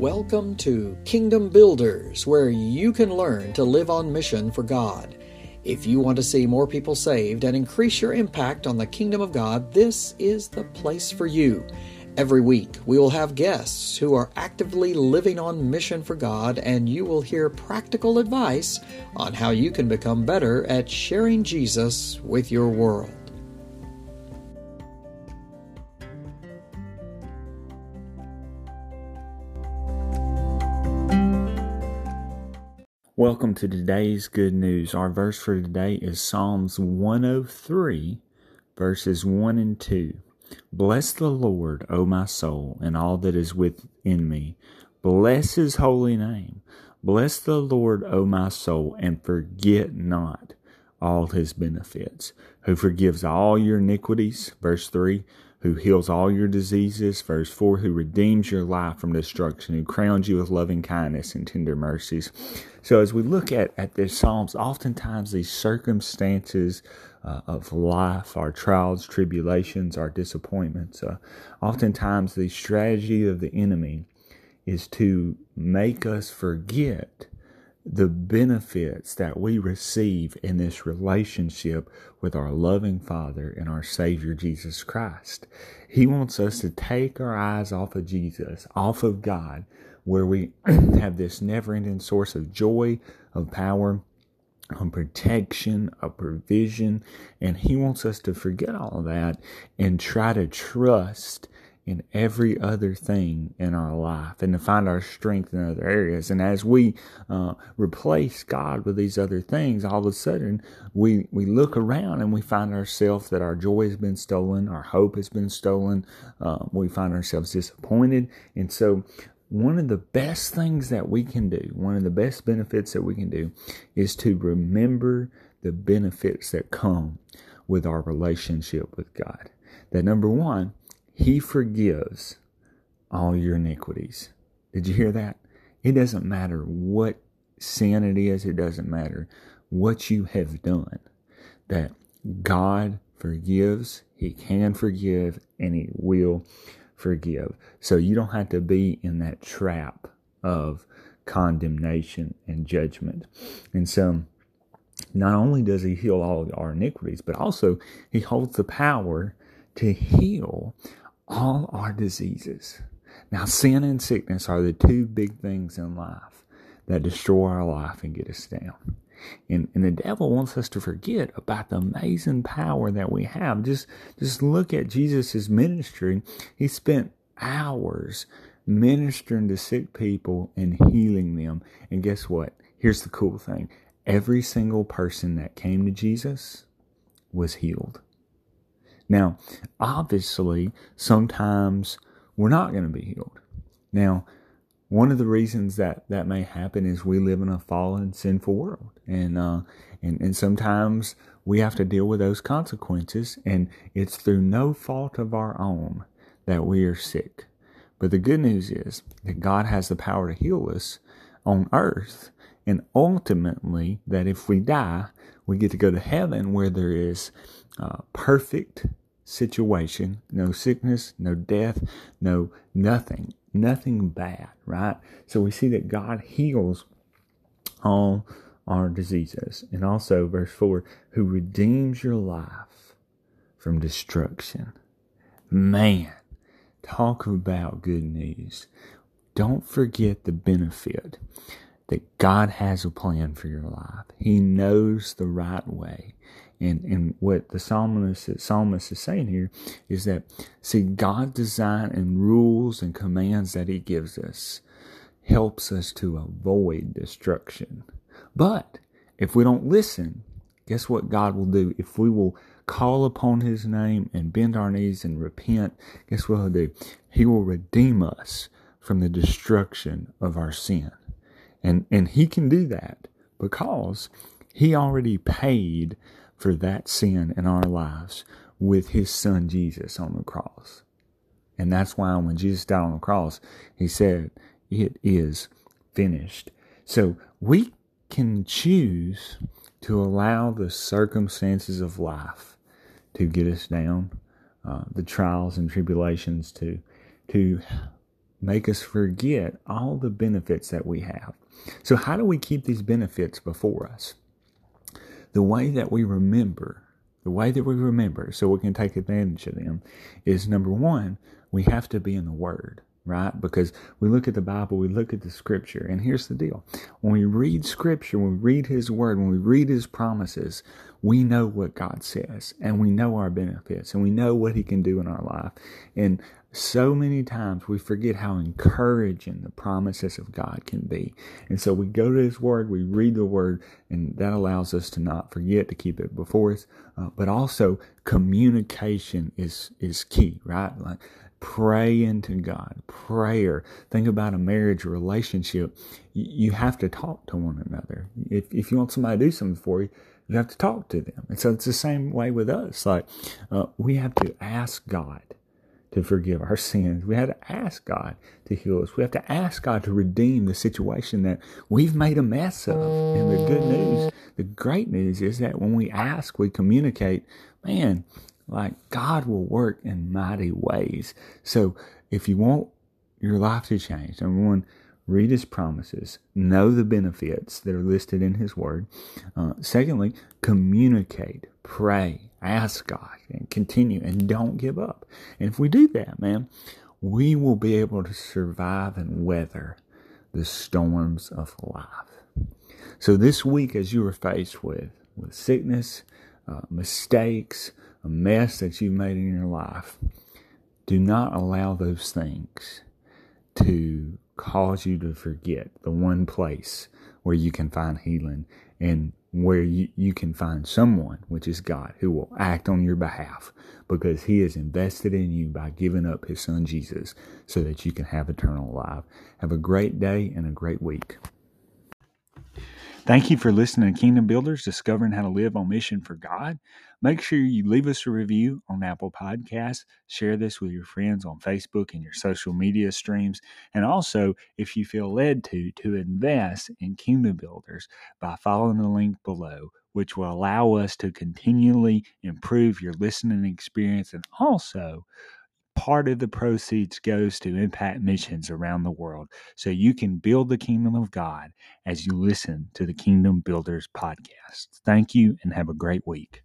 Welcome to Kingdom Builders, where you can learn to live on mission for God. If you want to see more people saved and increase your impact on the kingdom of God, this is the place for you. Every week, we will have guests who are actively living on mission for God, and you will hear practical advice on how you can become better at sharing Jesus with your world. Welcome to today's good news. Our verse for today is Psalms 103, verses 1 and 2. Bless the Lord, O my soul, and all that is within me. Bless his holy name. Bless the Lord, O my soul, and forget not all his benefits, who forgives all your iniquities. Verse 3 who heals all your diseases. Verse 4, who redeems your life from destruction, who crowns you with loving kindness and tender mercies. So, as we look at, at the Psalms, oftentimes these circumstances uh, of life, our trials, tribulations, our disappointments, uh, oftentimes the strategy of the enemy is to make us forget the benefits that we receive in this relationship with our loving Father and our Savior Jesus Christ. He wants us to take our eyes off of Jesus, off of God, where we have this never ending source of joy, of power, of protection, of provision. And He wants us to forget all that and try to trust in every other thing in our life and to find our strength in other areas. And as we uh, replace God with these other things, all of a sudden we, we look around and we find ourselves that our joy has been stolen, our hope has been stolen, uh, we find ourselves disappointed. And so one of the best things that we can do, one of the best benefits that we can do is to remember the benefits that come with our relationship with God. That number one, he forgives all your iniquities. Did you hear that? It doesn't matter what sin it is, it doesn't matter what you have done. That God forgives, He can forgive, and He will forgive. So you don't have to be in that trap of condemnation and judgment. And so, not only does He heal all our iniquities, but also He holds the power to heal all our diseases. Now, sin and sickness are the two big things in life that destroy our life and get us down. And, and the devil wants us to forget about the amazing power that we have. Just, just look at Jesus' ministry. He spent hours ministering to sick people and healing them. And guess what? Here's the cool thing. Every single person that came to Jesus was healed. Now, obviously, sometimes we're not going to be healed. Now, one of the reasons that that may happen is we live in a fallen, sinful world, and uh, and and sometimes we have to deal with those consequences, and it's through no fault of our own that we are sick. But the good news is that God has the power to heal us on earth, and ultimately that if we die, we get to go to heaven where there is uh, perfect situation, no sickness, no death, no nothing, nothing bad, right? So we see that God heals all our diseases. And also, verse 4 who redeems your life from destruction. Man, talk about good news. Don't forget the benefit that God has a plan for your life. He knows the right way. And, and what the psalmist, psalmist is saying here is that, see, God's design and rules and commands that He gives us helps us to avoid destruction. But if we don't listen, guess what God will do? If we will call upon His name and bend our knees and repent, guess what He'll do? He will redeem us from the destruction of our sin. And, and He can do that because He already paid for that sin in our lives with his son Jesus on the cross. And that's why when Jesus died on the cross, he said, It is finished. So we can choose to allow the circumstances of life to get us down, uh, the trials and tribulations to to make us forget all the benefits that we have. So, how do we keep these benefits before us? The way that we remember, the way that we remember so we can take advantage of them is number one, we have to be in the Word right? Because we look at the Bible, we look at the scripture, and here's the deal. When we read scripture, when we read his word, when we read his promises, we know what God says and we know our benefits and we know what he can do in our life. And so many times we forget how encouraging the promises of God can be. And so we go to his word, we read the word, and that allows us to not forget to keep it before us. Uh, but also communication is, is key, right? Like pray into God. Prayer. Think about a marriage relationship. You have to talk to one another. If, if you want somebody to do something for you, you have to talk to them. And so it's the same way with us. Like, uh, we have to ask God to forgive our sins. We have to ask God to heal us. We have to ask God to redeem the situation that we've made a mess of. And the good news, the great news is that when we ask, we communicate, man, like God will work in mighty ways. So if you want your life to change, number one, read his promises, know the benefits that are listed in his word. Uh, secondly, communicate, pray, ask God, and continue, and don't give up. And if we do that, man, we will be able to survive and weather the storms of life. So this week, as you are faced with with sickness, uh, mistakes, a mess that you've made in your life, do not allow those things to cause you to forget the one place where you can find healing and where you, you can find someone, which is God, who will act on your behalf because he has invested in you by giving up his son Jesus so that you can have eternal life. Have a great day and a great week. Thank you for listening to Kingdom Builders, discovering how to live on mission for God. Make sure you leave us a review on Apple Podcasts. Share this with your friends on Facebook and your social media streams. And also, if you feel led to, to invest in Kingdom Builders by following the link below, which will allow us to continually improve your listening experience and also part of the proceeds goes to impact missions around the world so you can build the kingdom of God as you listen to the Kingdom Builders podcast. Thank you and have a great week.